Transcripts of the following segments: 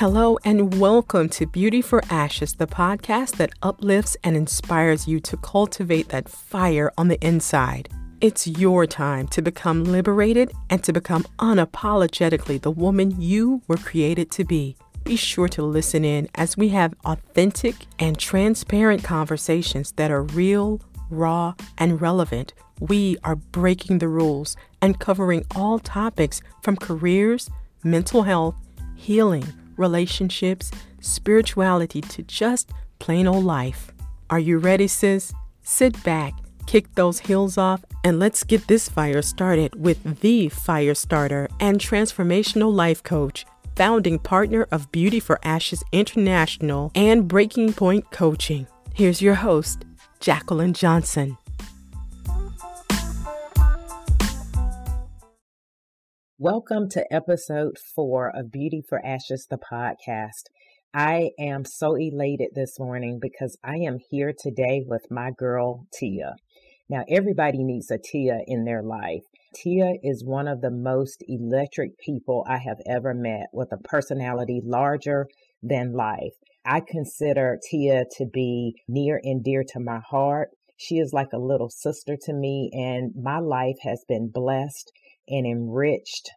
Hello, and welcome to Beauty for Ashes, the podcast that uplifts and inspires you to cultivate that fire on the inside. It's your time to become liberated and to become unapologetically the woman you were created to be. Be sure to listen in as we have authentic and transparent conversations that are real, raw, and relevant. We are breaking the rules and covering all topics from careers, mental health, healing, relationships, spirituality to just plain old life. Are you ready, sis? Sit back, kick those heels off, and let's get this fire started with the fire starter and transformational life coach, founding partner of Beauty for Ashes International and Breaking Point Coaching. Here's your host, Jacqueline Johnson. Welcome to episode four of Beauty for Ashes, the podcast. I am so elated this morning because I am here today with my girl, Tia. Now, everybody needs a Tia in their life. Tia is one of the most electric people I have ever met with a personality larger than life. I consider Tia to be near and dear to my heart. She is like a little sister to me, and my life has been blessed and enriched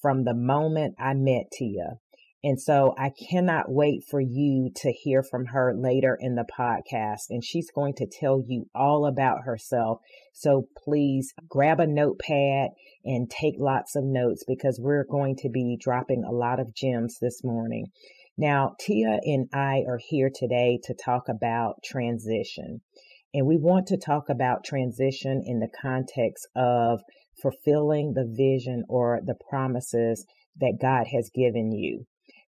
from the moment I met Tia. And so I cannot wait for you to hear from her later in the podcast. And she's going to tell you all about herself. So please grab a notepad and take lots of notes because we're going to be dropping a lot of gems this morning. Now, Tia and I are here today to talk about transition. And we want to talk about transition in the context of fulfilling the vision or the promises that God has given you.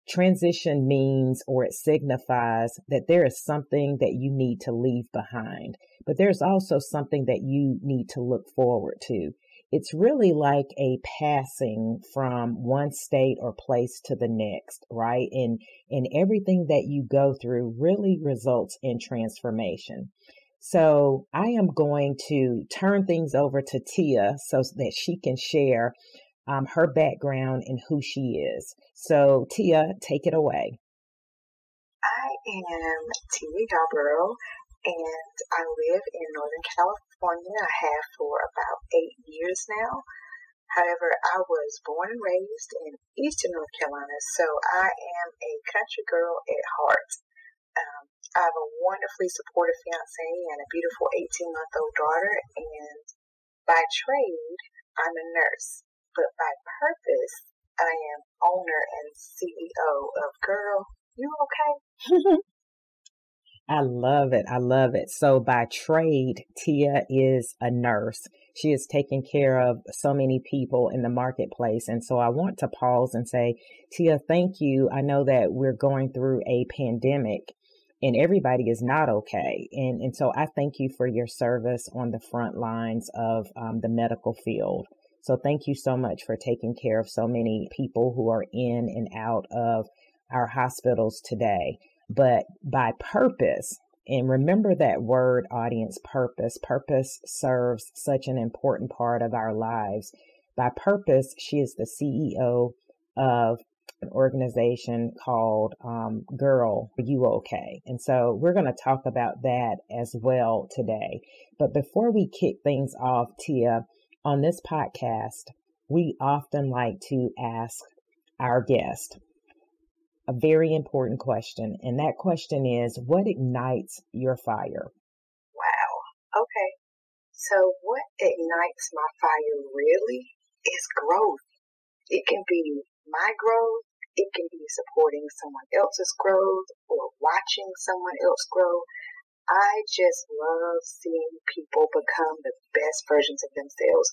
Transition means or it signifies that there is something that you need to leave behind, but there's also something that you need to look forward to. It's really like a passing from one state or place to the next, right? And, and everything that you go through really results in transformation. So I am going to turn things over to Tia so that she can share um, her background and who she is. So Tia, take it away. I am Tia Yarborough and I live in Northern California. I have for about eight years now. However, I was born and raised in Eastern North Carolina, so I am a country girl at heart. I have a wonderfully supportive fiance and a beautiful 18 month old daughter. And by trade, I'm a nurse, but by purpose, I am owner and CEO of Girl. You okay? I love it. I love it. So by trade, Tia is a nurse. She is taking care of so many people in the marketplace. And so I want to pause and say, Tia, thank you. I know that we're going through a pandemic and everybody is not okay. And, and so I thank you for your service on the front lines of um, the medical field. So thank you so much for taking care of so many people who are in and out of our hospitals today. But by purpose, and remember that word audience purpose. Purpose serves such an important part of our lives. By purpose, she is the CEO of an organization called um, Girl, You Okay? And so we're going to talk about that as well today. But before we kick things off, Tia, on this podcast, we often like to ask our guest a very important question. And that question is what ignites your fire? Wow. Okay. So, what ignites my fire really is growth. It can be my growth, it can be supporting someone else's growth or watching someone else grow. I just love seeing people become the best versions of themselves.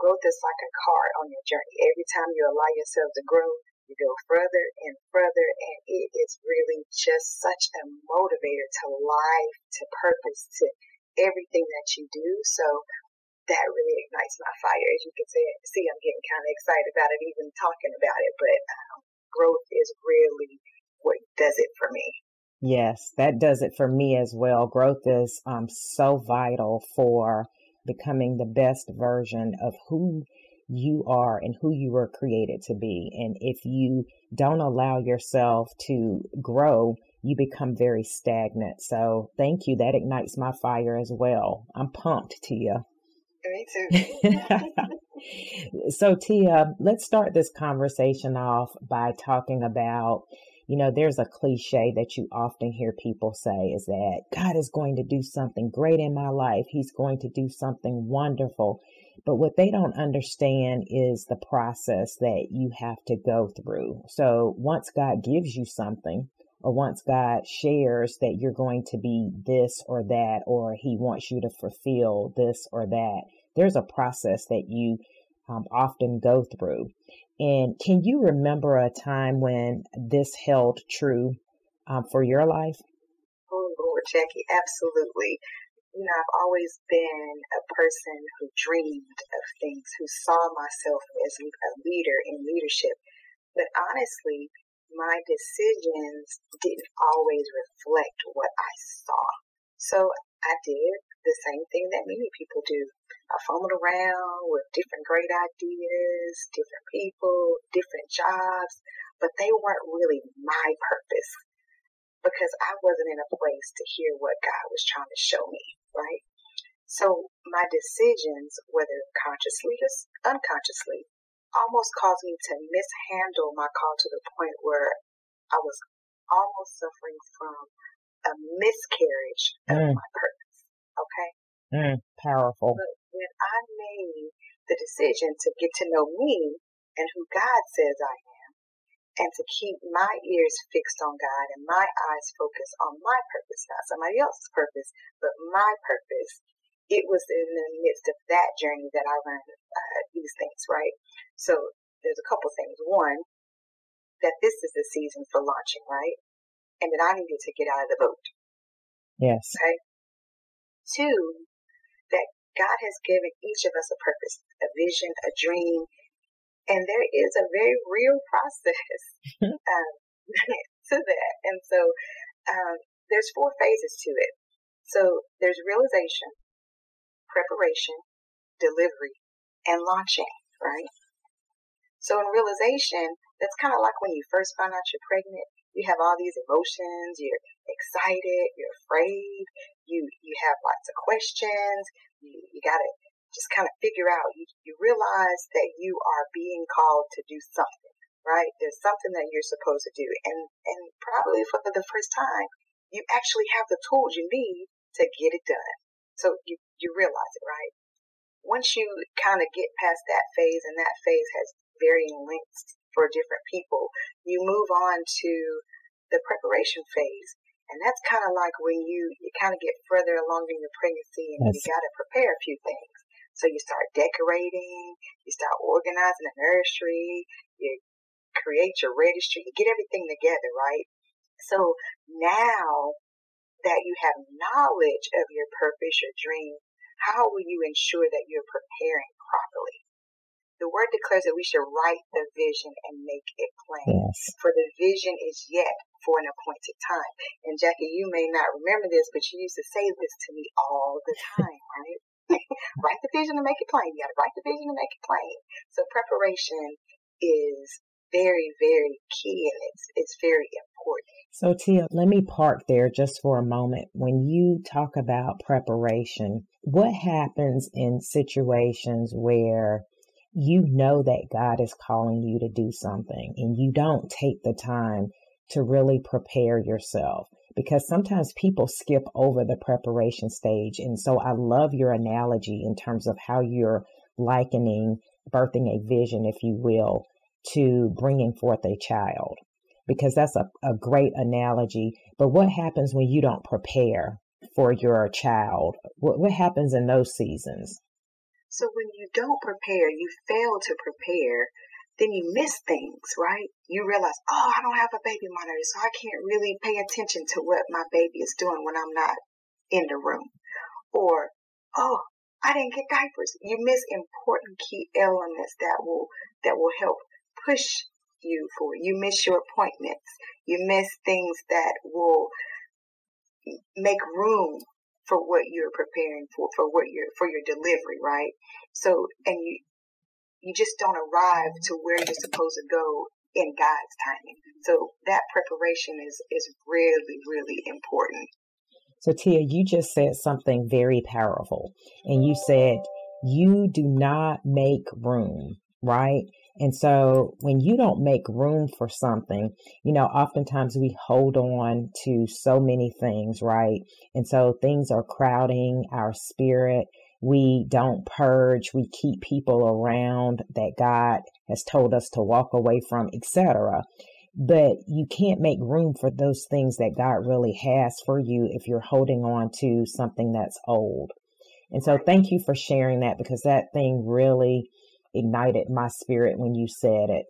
Growth is like a cart on your journey. Every time you allow yourself to grow, you go further and further, and it is really just such a motivator to life, to purpose, to everything that you do. So that really ignites my fire. As you can see, see I'm getting kind of excited about it, even talking about it. But um, growth is really what does it for me. Yes, that does it for me as well. Growth is um, so vital for becoming the best version of who you are and who you were created to be. And if you don't allow yourself to grow, you become very stagnant. So thank you. That ignites my fire as well. I'm pumped, Tia. Me too. so, Tia, let's start this conversation off by talking about you know, there's a cliche that you often hear people say is that God is going to do something great in my life. He's going to do something wonderful. But what they don't understand is the process that you have to go through. So once God gives you something, or once God shares that you're going to be this or that, or He wants you to fulfill this or that, there's a process that you um, often go through. And can you remember a time when this held true um, for your life? Oh, Lord, Jackie, absolutely. You know, I've always been a person who dreamed of things, who saw myself as a leader in leadership. But honestly, my decisions didn't always reflect what I saw. So I did the same thing that many people do. I fumbled around with different great ideas, different people, different jobs, but they weren't really my purpose because I wasn't in a place to hear what God was trying to show me, right? So my decisions, whether consciously or unconsciously, almost caused me to mishandle my call to the point where I was almost suffering from a miscarriage of mm. my purpose. Okay? Mm, powerful. But when I made the decision to get to know me and who God says I am, and to keep my ears fixed on God and my eyes focused on my purpose, not somebody else's purpose, but my purpose, it was in the midst of that journey that I learned uh, these things, right? So there's a couple things. One, that this is the season for launching, right? And that I needed to get out of the boat. Yes. Okay. Two, that God has given each of us a purpose, a vision, a dream, and there is a very real process um, to that. And so um, there's four phases to it. So there's realization, preparation, delivery, and launching, right? So in realization, that's kind of like when you first find out you're pregnant you have all these emotions, you're excited, you're afraid, you you have lots of questions, you, you gotta just kind of figure out, you, you realize that you are being called to do something, right? There's something that you're supposed to do. And and probably for the first time, you actually have the tools you need to get it done. So you, you realize it, right? Once you kind of get past that phase, and that phase has varying lengths for different people, you move on to the preparation phase. And that's kind of like when you, you kind of get further along in your pregnancy and yes. you got to prepare a few things. So you start decorating, you start organizing the nursery, you create your registry, you get everything together, right? So now that you have knowledge of your purpose, your dream, how will you ensure that you're preparing properly? the word declares that we should write the vision and make it plain. Yes. For the vision is yet for an appointed time. And Jackie, you may not remember this, but you used to say this to me all the time, right? write the vision and make it plain. You got to write the vision and make it plain. So preparation is very, very key and it's it's very important. So Tia, let me park there just for a moment. When you talk about preparation, what happens in situations where you know that God is calling you to do something and you don't take the time to really prepare yourself because sometimes people skip over the preparation stage. And so I love your analogy in terms of how you're likening birthing a vision, if you will, to bringing forth a child because that's a, a great analogy. But what happens when you don't prepare for your child? What, what happens in those seasons? So when you don't prepare, you fail to prepare, then you miss things, right? You realize, oh, I don't have a baby monitor, so I can't really pay attention to what my baby is doing when I'm not in the room. Or, oh, I didn't get diapers. You miss important key elements that will that will help push you for. You miss your appointments. You miss things that will make room for what you're preparing for, for what you're, for your delivery, right? So, and you, you just don't arrive to where you're supposed to go in God's timing. So that preparation is is really really important. So Tia, you just said something very powerful, and you said you do not make room, right? And so when you don't make room for something, you know, oftentimes we hold on to so many things, right? And so things are crowding our spirit. We don't purge. We keep people around that God has told us to walk away from, etc. But you can't make room for those things that God really has for you if you're holding on to something that's old. And so thank you for sharing that because that thing really ignited my spirit when you said it.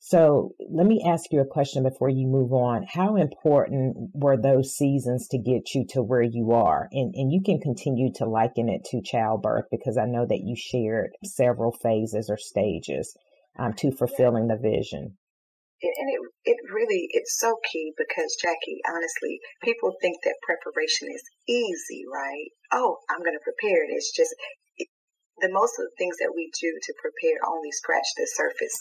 So let me ask you a question before you move on. How important were those seasons to get you to where you are? And, and you can continue to liken it to childbirth because I know that you shared several phases or stages um, to fulfilling the vision. And it, it really, it's so key because Jackie, honestly, people think that preparation is easy, right? Oh, I'm going to prepare. It's just, the most of the things that we do to prepare only scratch the surface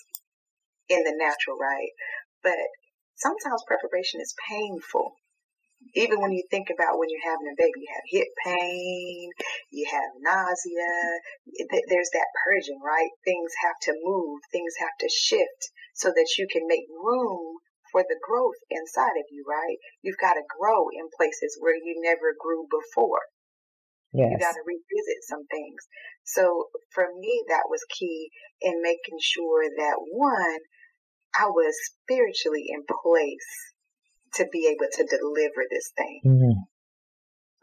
in the natural, right? But sometimes preparation is painful. Even when you think about when you're having a baby, you have hip pain, you have nausea, there's that purging, right? Things have to move, things have to shift so that you can make room for the growth inside of you, right? You've got to grow in places where you never grew before. Yes. You got to revisit some things. So for me, that was key in making sure that one, I was spiritually in place to be able to deliver this thing. Mm-hmm.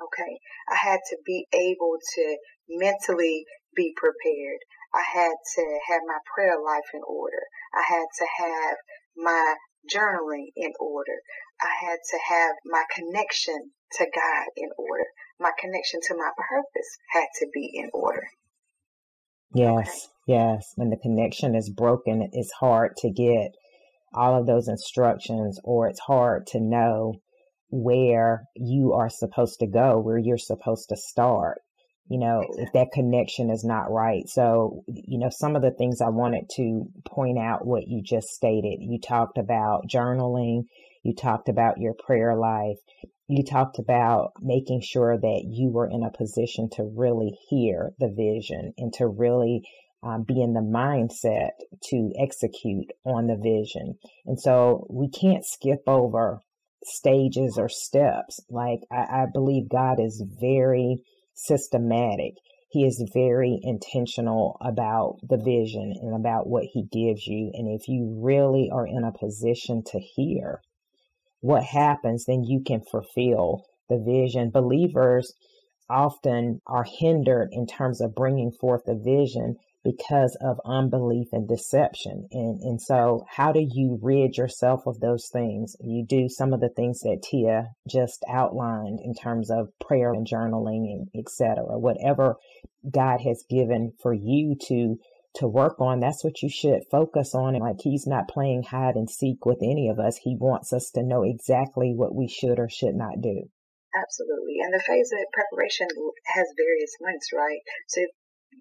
Okay. I had to be able to mentally be prepared. I had to have my prayer life in order. I had to have my journaling in order. I had to have my connection to God in order. My connection to my purpose had to be in order. Yes, okay. yes. When the connection is broken, it's hard to get all of those instructions, or it's hard to know where you are supposed to go, where you're supposed to start. You know, if that connection is not right. So, you know, some of the things I wanted to point out what you just stated. You talked about journaling, you talked about your prayer life, you talked about making sure that you were in a position to really hear the vision and to really um, be in the mindset to execute on the vision. And so we can't skip over stages or steps. Like I, I believe God is very systematic. He is very intentional about the vision and about what he gives you. And if you really are in a position to hear what happens, then you can fulfill the vision. Believers often are hindered in terms of bringing forth the vision because of unbelief and deception. And, and so how do you rid yourself of those things? You do some of the things that Tia just outlined in terms of prayer and journaling and etc. Whatever God has given for you to to work on, that's what you should focus on. And like he's not playing hide and seek with any of us. He wants us to know exactly what we should or should not do. Absolutely. And the phase of preparation has various lengths, right? So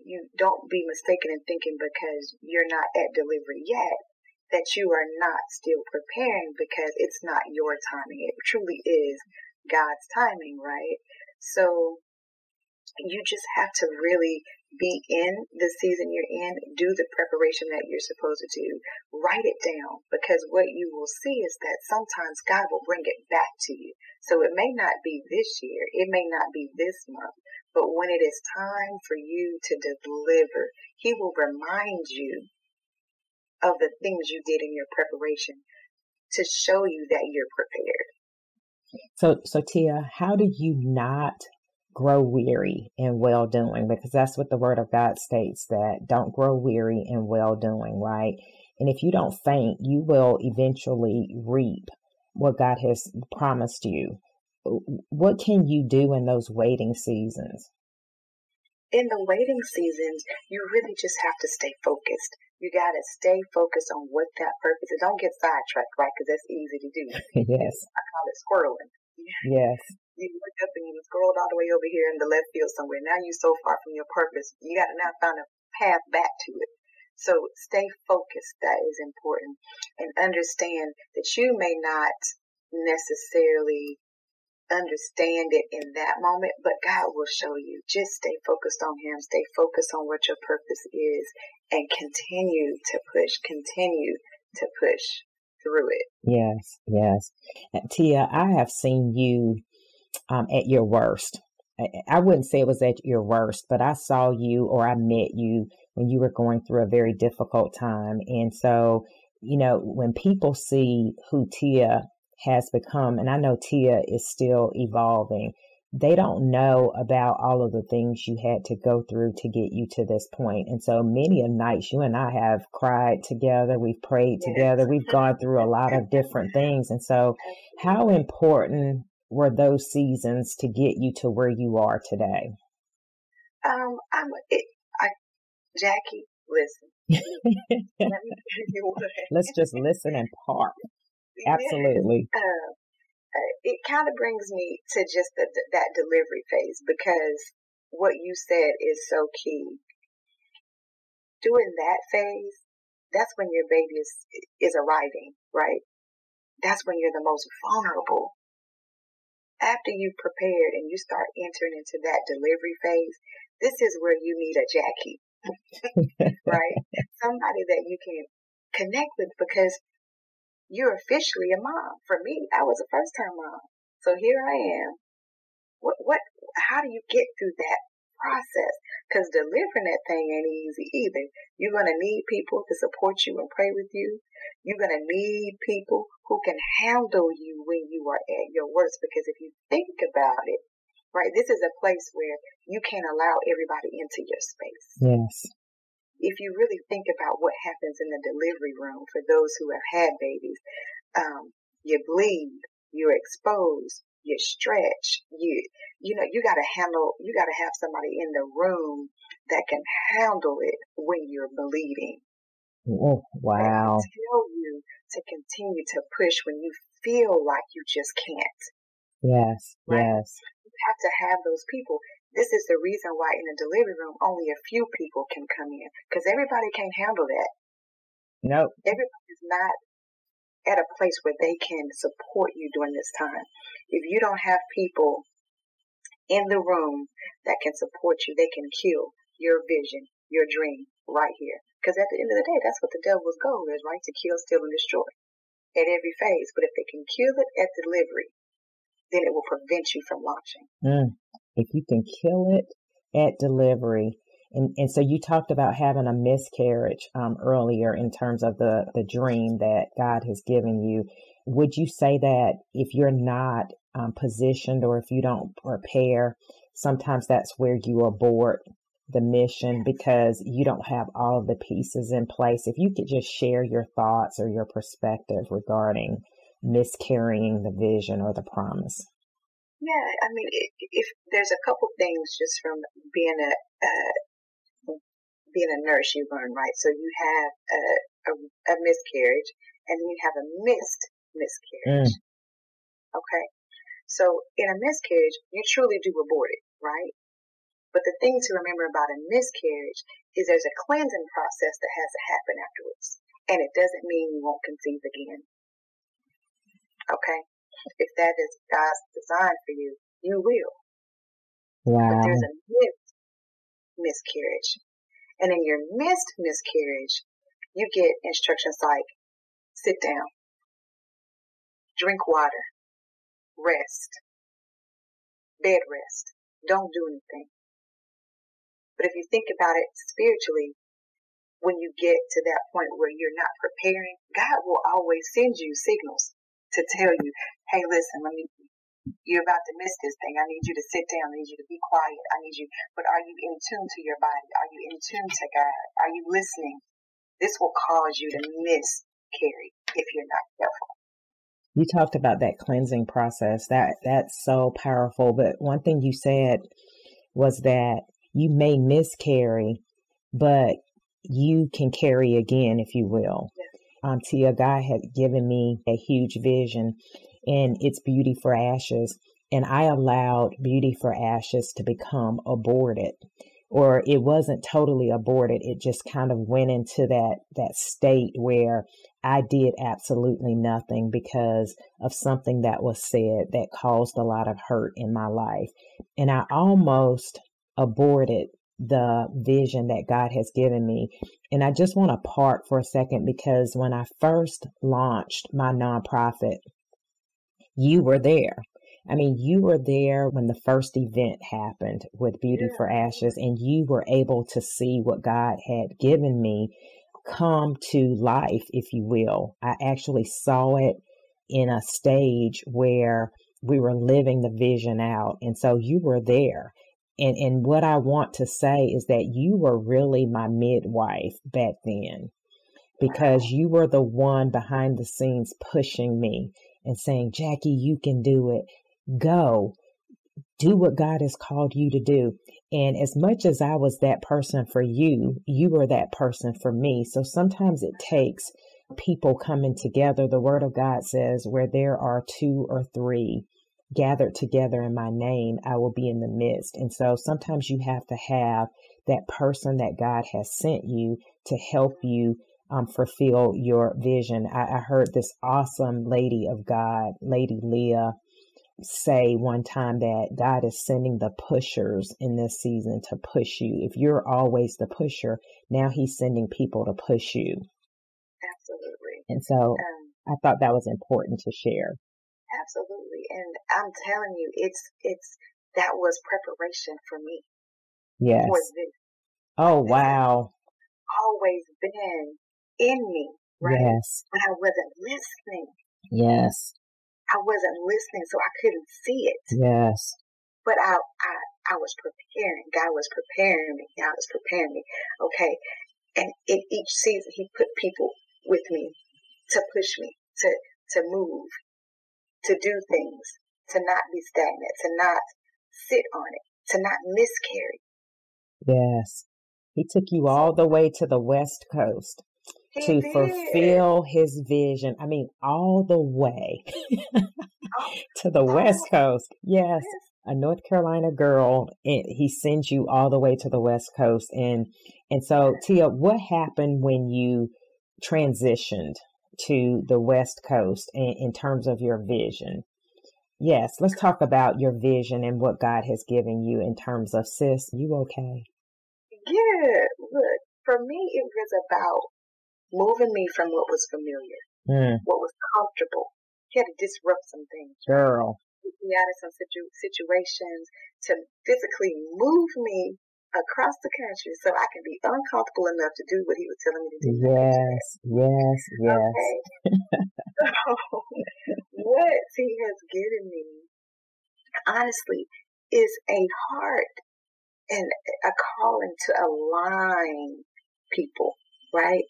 you don't be mistaken in thinking because you're not at delivery yet that you are not still preparing because it's not your timing. It truly is God's timing, right? So you just have to really be in the season you're in, do the preparation that you're supposed to do, write it down because what you will see is that sometimes God will bring it back to you. So it may not be this year, it may not be this month, but when it is time for you to deliver, He will remind you of the things you did in your preparation to show you that you're prepared. So, so Tia, how do you not grow weary in well doing? Because that's what the Word of God states that don't grow weary in well doing, right? And if you don't faint, you will eventually reap what God has promised you what can you do in those waiting seasons? In the waiting seasons, you really just have to stay focused. You got to stay focused on what that purpose is. Don't get sidetracked, right? Because that's easy to do. yes. I call it squirreling. Yes. You look up and you scrolled all the way over here in the left field somewhere. Now you're so far from your purpose. You got to now find a path back to it. So stay focused. That is important. And understand that you may not necessarily understand it in that moment, but God will show you. Just stay focused on Him, stay focused on what your purpose is, and continue to push, continue to push through it. Yes, yes. Tia, I have seen you um, at your worst. I wouldn't say it was at your worst, but I saw you or I met you when you were going through a very difficult time. And so, you know, when people see who Tia has become, and I know Tia is still evolving, they don't know about all of the things you had to go through to get you to this point. And so many a nights you and I have cried together, we've prayed together, we've gone through a lot of different things. And so how important were those seasons to get you to where you are today? Um, I'm, it, I, Jackie, listen. Let's just listen and park. Absolutely. Uh, uh, it kind of brings me to just the, that delivery phase because what you said is so key. During that phase, that's when your baby is, is arriving, right? That's when you're the most vulnerable. After you've prepared and you start entering into that delivery phase, this is where you need a Jackie, right? Somebody that you can connect with because you're officially a mom. For me, I was a first time mom. So here I am. What, what, how do you get through that process? Cause delivering that thing ain't easy either. You're going to need people to support you and pray with you. You're going to need people who can handle you when you are at your worst. Because if you think about it, right, this is a place where you can't allow everybody into your space. Yes if you really think about what happens in the delivery room for those who have had babies, um, you bleed, you're exposed, you stretch, you, you know, you gotta handle, you gotta have somebody in the room that can handle it when you're bleeding. Oh, wow. tell you to continue to push when you feel like you just can't. Yes, right? yes. You have to have those people. This is the reason why in a delivery room only a few people can come in because everybody can't handle that. No. Nope. Everybody's not at a place where they can support you during this time. If you don't have people in the room that can support you, they can kill your vision, your dream right here. Because at the end of the day, that's what the devil's goal is, right? To kill, steal, and destroy at every phase. But if they can kill it at delivery, then it will prevent you from launching. Mm if you can kill it at delivery, and, and so you talked about having a miscarriage um, earlier in terms of the, the dream that God has given you. Would you say that if you're not um, positioned or if you don't prepare, sometimes that's where you abort the mission because you don't have all of the pieces in place? If you could just share your thoughts or your perspective regarding miscarrying the vision or the promise. Yeah, I mean, if there's a couple things just from being a uh, being a nurse, you learn right. So you have a, a, a miscarriage, and then you have a missed miscarriage. Mm. Okay, so in a miscarriage, you truly do abort it, right? But the thing to remember about a miscarriage is there's a cleansing process that has to happen afterwards, and it doesn't mean you won't conceive again. Okay, if that is God's design for you, you will. Wow. But there's a missed miscarriage. And in your missed miscarriage, you get instructions like sit down, drink water, rest, bed rest, don't do anything. But if you think about it spiritually, when you get to that point where you're not preparing, God will always send you signals to tell you, hey, listen, let me, you're about to miss this thing. I need you to sit down. I need you to be quiet. I need you, but are you in tune to your body? Are you in tune to God? Are you listening? This will cause you to miss Carrie if you're not careful. You talked about that cleansing process. That that's so powerful. But one thing you said was that you may miscarry, but you can carry again, if you will. Yes um, Tia, God had given me a huge vision and it's Beauty for Ashes. And I allowed Beauty for Ashes to become aborted. or it wasn't totally aborted. It just kind of went into that, that state where I did absolutely nothing because of something that was said that caused a lot of hurt in my life. And I almost aborted the vision that God has given me. And I just want to park for a second because when I first launched my nonprofit, you were there. I mean, you were there when the first event happened with Beauty yeah. for Ashes, and you were able to see what God had given me come to life, if you will. I actually saw it in a stage where we were living the vision out. And so you were there. And, and what I want to say is that you were really my midwife back then because you were the one behind the scenes pushing me and saying, Jackie, you can do it. Go. Do what God has called you to do. And as much as I was that person for you, you were that person for me. So sometimes it takes people coming together. The word of God says, where there are two or three gathered together in my name, I will be in the midst. And so sometimes you have to have that person that God has sent you to help you um, fulfill your vision. I, I heard this awesome lady of God, Lady Leah, say one time that God is sending the pushers in this season to push you. If you're always the pusher, now He's sending people to push you. Absolutely. And so um, I thought that was important to share. Absolutely. And I'm telling you, it's, it's, that was preparation for me. Yes. Oh, wow. Always been in me, right? Yes. But I wasn't listening. Yes. I wasn't listening, so I couldn't see it. Yes. But I, I, I was preparing. God was preparing me. God was preparing me. Okay. And in each season, He put people with me to push me, to, to move, to do things, to not be stagnant, to not sit on it, to not miscarry. Yes. He took you all the way to the West Coast he to did. fulfill his vision. I mean, all the way oh, to the West oh, Coast. Yes. A North Carolina girl, and he sends you all the way to the West Coast. And, and so Tia, what happened when you transitioned to the West Coast in, in terms of your vision? Yes, let's talk about your vision and what God has given you in terms of sis, you okay? Yeah, look, for me, it was about moving me from what was familiar, mm. what was comfortable. He had to disrupt some things. Girl. Get me out of some situ- situations to physically move me across the country so I can be uncomfortable enough to do what he was telling me to do. Yes, yes, yes. Okay. so, what he has given me, honestly, is a heart and a calling to align people, right?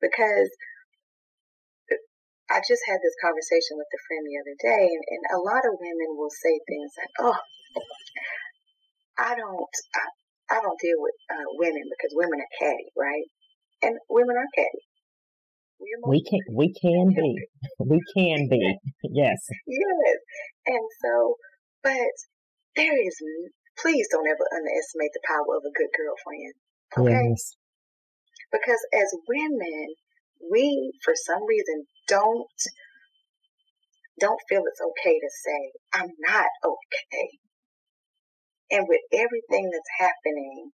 Because I just had this conversation with a friend the other day, and, and a lot of women will say things like, "Oh, I don't, I, I don't deal with uh, women because women are catty, right?" And women are catty. We can, we can be, we can be, yes, yes. And so, but there is, please don't ever underestimate the power of a good girlfriend. Okay. Yes. Because as women, we, for some reason, don't, don't feel it's okay to say, I'm not okay. And with everything that's happening,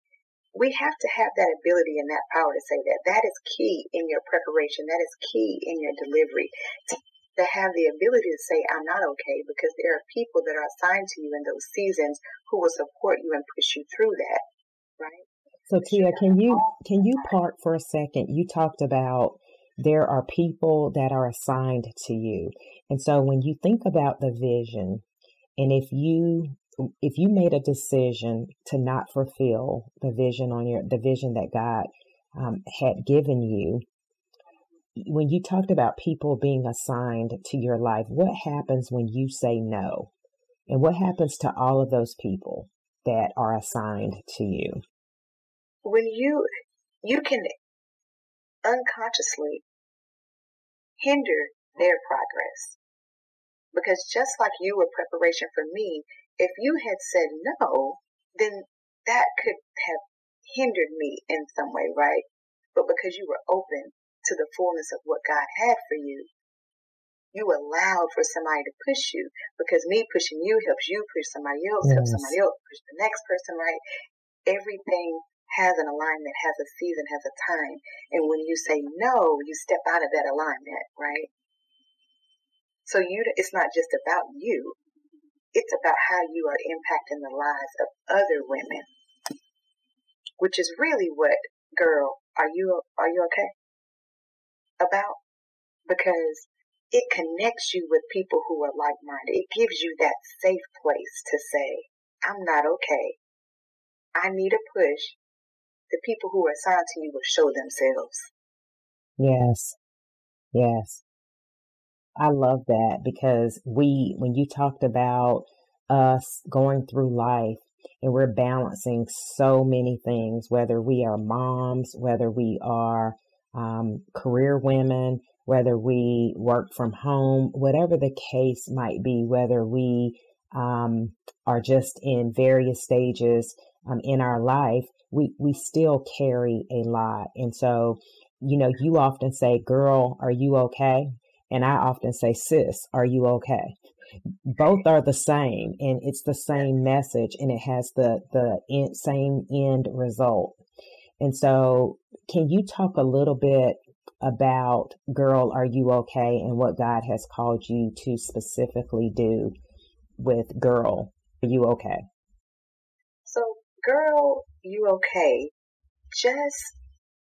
we have to have that ability and that power to say that. That is key in your preparation. That is key in your delivery. To, have the ability to say, I'm not okay, because there are people that are assigned to you in those seasons who will support you and push you through that. Right? So Tia, can you can you park for a second? You talked about there are people that are assigned to you. And so when you think about the vision and if you if you made a decision to not fulfill the vision on your the vision that God um, had given you, when you talked about people being assigned to your life, what happens when you say no? And what happens to all of those people that are assigned to you? When you you can unconsciously hinder their progress because just like you were preparation for me if you had said no then that could have hindered me in some way, right? But because you were open to the fullness of what God had for you, you allowed for somebody to push you because me pushing you helps you push somebody else, yes. helps somebody else push the next person, right? Everything has an alignment, has a season, has a time. And when you say no, you step out of that alignment, right? So you, it's not just about you. It's about how you are impacting the lives of other women, which is really what, girl, are you, are you okay? About? Because it connects you with people who are like minded. It gives you that safe place to say, I'm not okay. I need a push. The people who are assigned to you will show themselves. Yes. Yes. I love that because we, when you talked about us going through life and we're balancing so many things, whether we are moms, whether we are um, career women, whether we work from home, whatever the case might be, whether we um, are just in various stages um, in our life, we, we still carry a lot. And so, you know, you often say, girl, are you okay? And I often say, sis, are you okay? Both are the same and it's the same message and it has the, the same end result. And so can you talk a little bit about Girl, Are You Okay? and what God has called you to specifically do with Girl, Are You Okay? Girl, You Okay? Just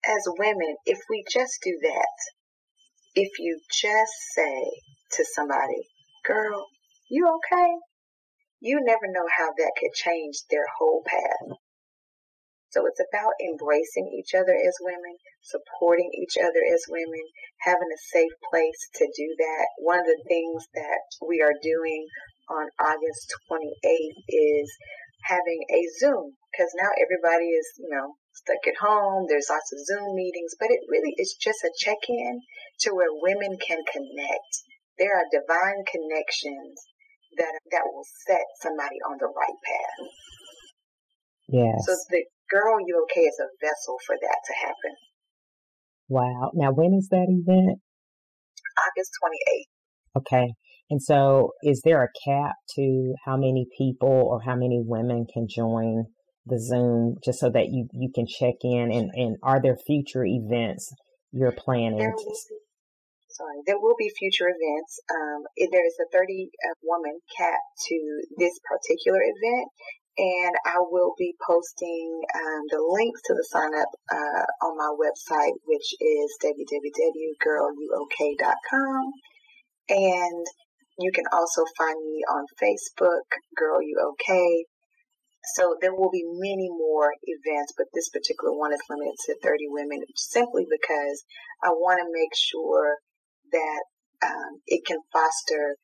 as women, if we just do that, if you just say to somebody, Girl, you okay? You never know how that could change their whole path. So it's about embracing each other as women, supporting each other as women, having a safe place to do that. One of the things that we are doing on August 28th is having a Zoom because now everybody is, you know, stuck at home. There's lots of Zoom meetings, but it really is just a check in to where women can connect. There are divine connections that, that will set somebody on the right path. Yes. So the Girl You Okay is a vessel for that to happen. Wow. Now, when is that event? August 28th. Okay. And so, is there a cap to how many people or how many women can join the Zoom just so that you, you can check in? And, and are there future events you're planning? There will be, sorry, there will be future events. Um, there is a 30 uh, woman cap to this particular event and I will be posting um, the links to the sign up uh, on my website, which is www.girlyouok.com. And you can also find me on Facebook, Girl You Okay. So there will be many more events, but this particular one is limited to 30 women simply because I want to make sure that um, it can foster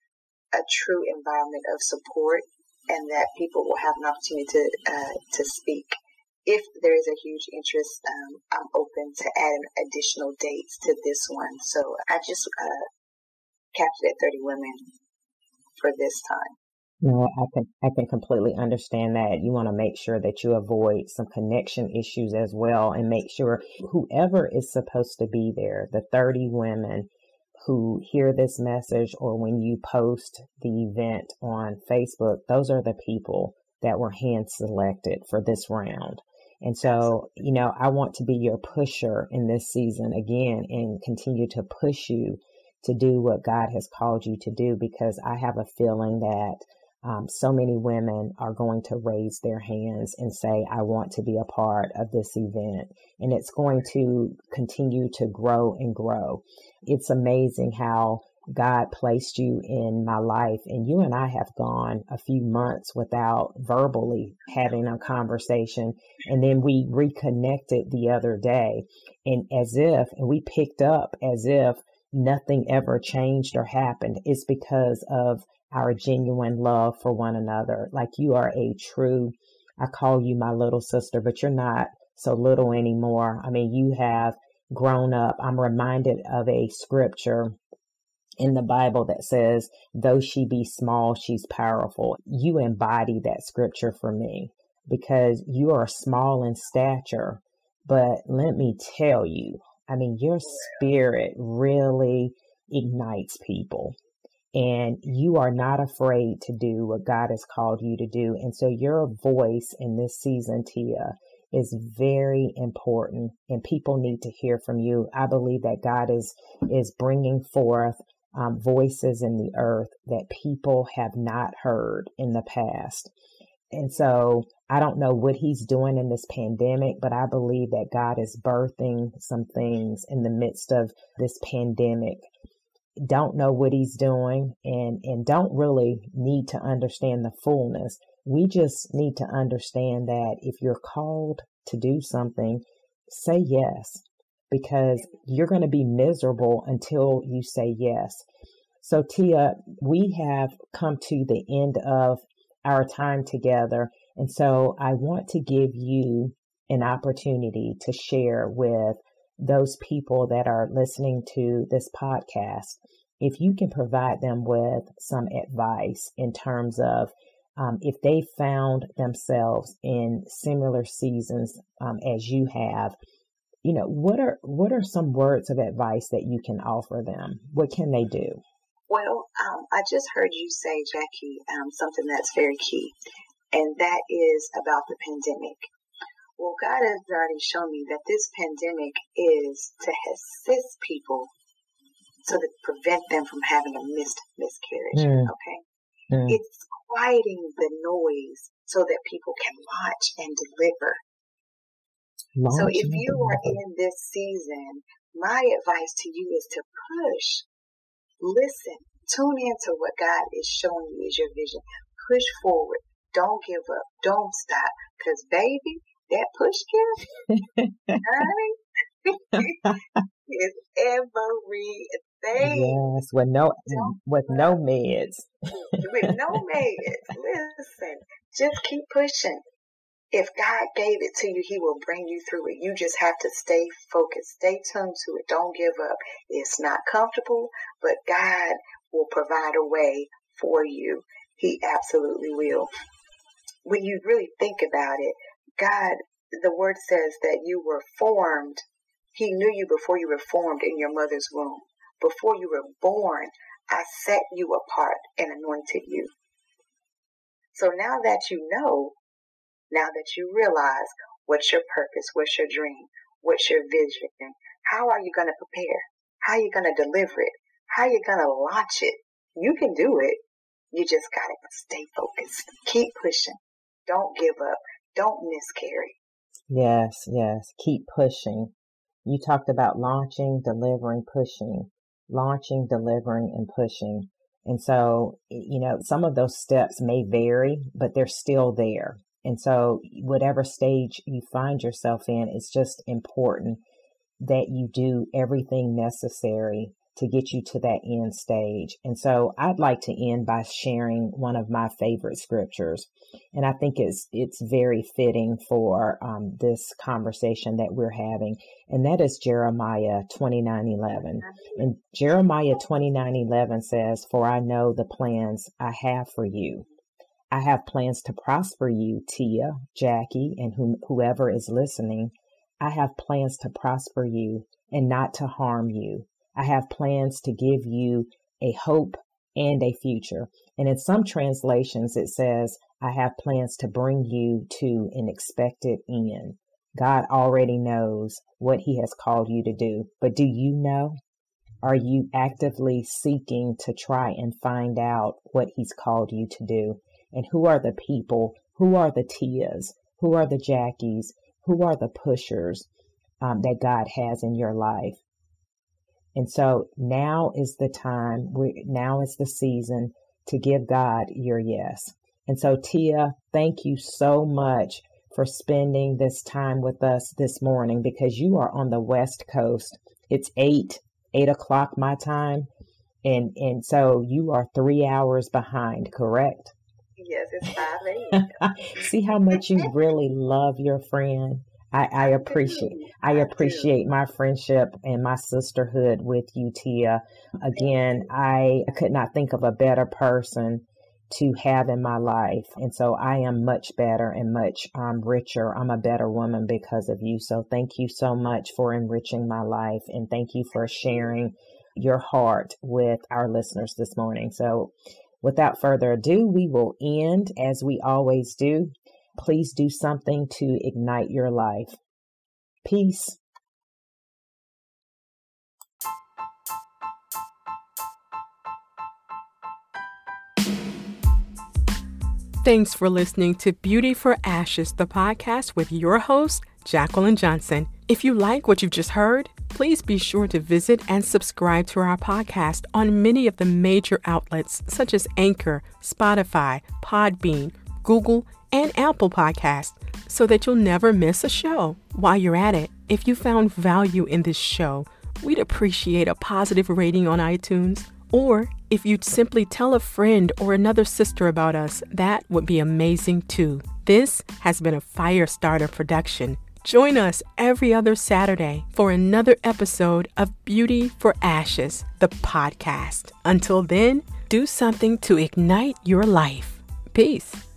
a true environment of support and that people will have an opportunity to uh, to speak. If there is a huge interest, um, I'm open to adding additional dates to this one. So I just uh, it at 30 women for this time. No, I can I can completely understand that. You want to make sure that you avoid some connection issues as well and make sure whoever is supposed to be there, the 30 women, who hear this message or when you post the event on Facebook, those are the people that were hand selected for this round. And so, you know, I want to be your pusher in this season again and continue to push you to do what God has called you to do because I have a feeling that um, so many women are going to raise their hands and say, I want to be a part of this event. And it's going to continue to grow and grow. It's amazing how God placed you in my life and you and I have gone a few months without verbally having a conversation. And then we reconnected the other day and as if, and we picked up as if nothing ever changed or happened. It's because of our genuine love for one another. Like you are a true, I call you my little sister, but you're not so little anymore. I mean, you have grown up. I'm reminded of a scripture in the Bible that says, though she be small, she's powerful. You embody that scripture for me. because you are small in stature. But let me tell you, I mean, your oh, spirit really ignites people and you are not afraid to do what God has called you to do. And so your voice in this season, Tia, is very important and people need to hear from you. I believe that God is, is bringing forth um, voices in the earth that people have not heard in the past. And so I don't know what he's doing in this pandemic, but I believe that God is birthing some things in the midst of this pandemic. Don't know what he's doing and, and don't really need to understand the fullness. We just need to understand that if you're called to do something, say yes because you're going to be miserable until you say yes. So, Tia, we have come to the end of our time together. And so I want to give you an opportunity to share with those people that are listening to this podcast. If you can provide them with some advice in terms of um, if they found themselves in similar seasons um, as you have, you know, what are what are some words of advice that you can offer them? What can they do? Well, um, I just heard you say, Jackie, um, something that's very key, and that is about the pandemic. Well, God has already shown me that this pandemic is to assist people so that prevent them from having a missed miscarriage. Mm. Okay, mm. it's quieting the noise so that people can watch and deliver. Launch so if you are in this season, my advice to you is to push Listen, tune into what God is showing you is your vision. Push forward. Don't give up. Don't stop. Because, baby, that push gift, is everything. Yes, with no with no meds. with no meds. Listen, just keep pushing if God gave it to you, He will bring you through it. You just have to stay focused, stay tuned to it. Don't give up. It's not comfortable, but God will provide a way for you. He absolutely will. When you really think about it, God, the word says that you were formed. He knew you before you were formed in your mother's womb. Before you were born, I set you apart and anointed you. So now that you know now that you realize what's your purpose, what's your dream, what's your vision, how are you going to prepare? How are you going to deliver it? How are you going to launch it? You can do it. You just got to stay focused. Keep pushing. Don't give up. Don't miscarry. Yes, yes. Keep pushing. You talked about launching, delivering, pushing. Launching, delivering, and pushing. And so, you know, some of those steps may vary, but they're still there. And so, whatever stage you find yourself in, it's just important that you do everything necessary to get you to that end stage. And so I'd like to end by sharing one of my favorite scriptures. And I think it's, it's very fitting for um, this conversation that we're having. And that is Jeremiah 29 11. And Jeremiah 29 11 says, For I know the plans I have for you I have plans to prosper you, Tia, Jackie, and whom, whoever is listening. I have plans to prosper you and not to harm you. I have plans to give you a hope and a future. And in some translations, it says, I have plans to bring you to an expected end. God already knows what He has called you to do. But do you know? Are you actively seeking to try and find out what He's called you to do? and who are the people, who are the Tias, who are the Jackies, who are the pushers um, that God has in your life. And so now is the time, we, now is the season to give God your yes. And so, Tia, thank you so much for spending this time with us this morning because you are on the West Coast. It's eight, eight o'clock my time. And, and so you are three hours behind, correct? Yes, it's five See how much you really love your friend. I, I appreciate I appreciate my friendship and my sisterhood with you, Tia. Again, I could not think of a better person to have in my life. And so I am much better and much um, richer. I'm a better woman because of you. So thank you so much for enriching my life and thank you for sharing your heart with our listeners this morning. So without further ado, we will end as we always do. Please do something to ignite your life. Peace. Thanks for listening to Beauty for Ashes, the podcast with your host, Jacqueline Johnson. If you like what you've just heard, please be sure to visit and subscribe to our podcast on many of the major outlets such as Anchor, Spotify, Podbean, Google, and Apple Podcasts so that you'll never miss a show. While you're at it, if you found value in this show, we'd appreciate a positive rating on iTunes or if you'd simply tell a friend or another sister about us, that would be amazing too. This has been a Firestarter production. Join us every other Saturday for another episode of Beauty for Ashes, the podcast. Until then, do something to ignite your life. Peace.